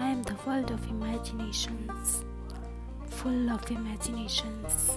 I am the world of imaginations, full of imaginations.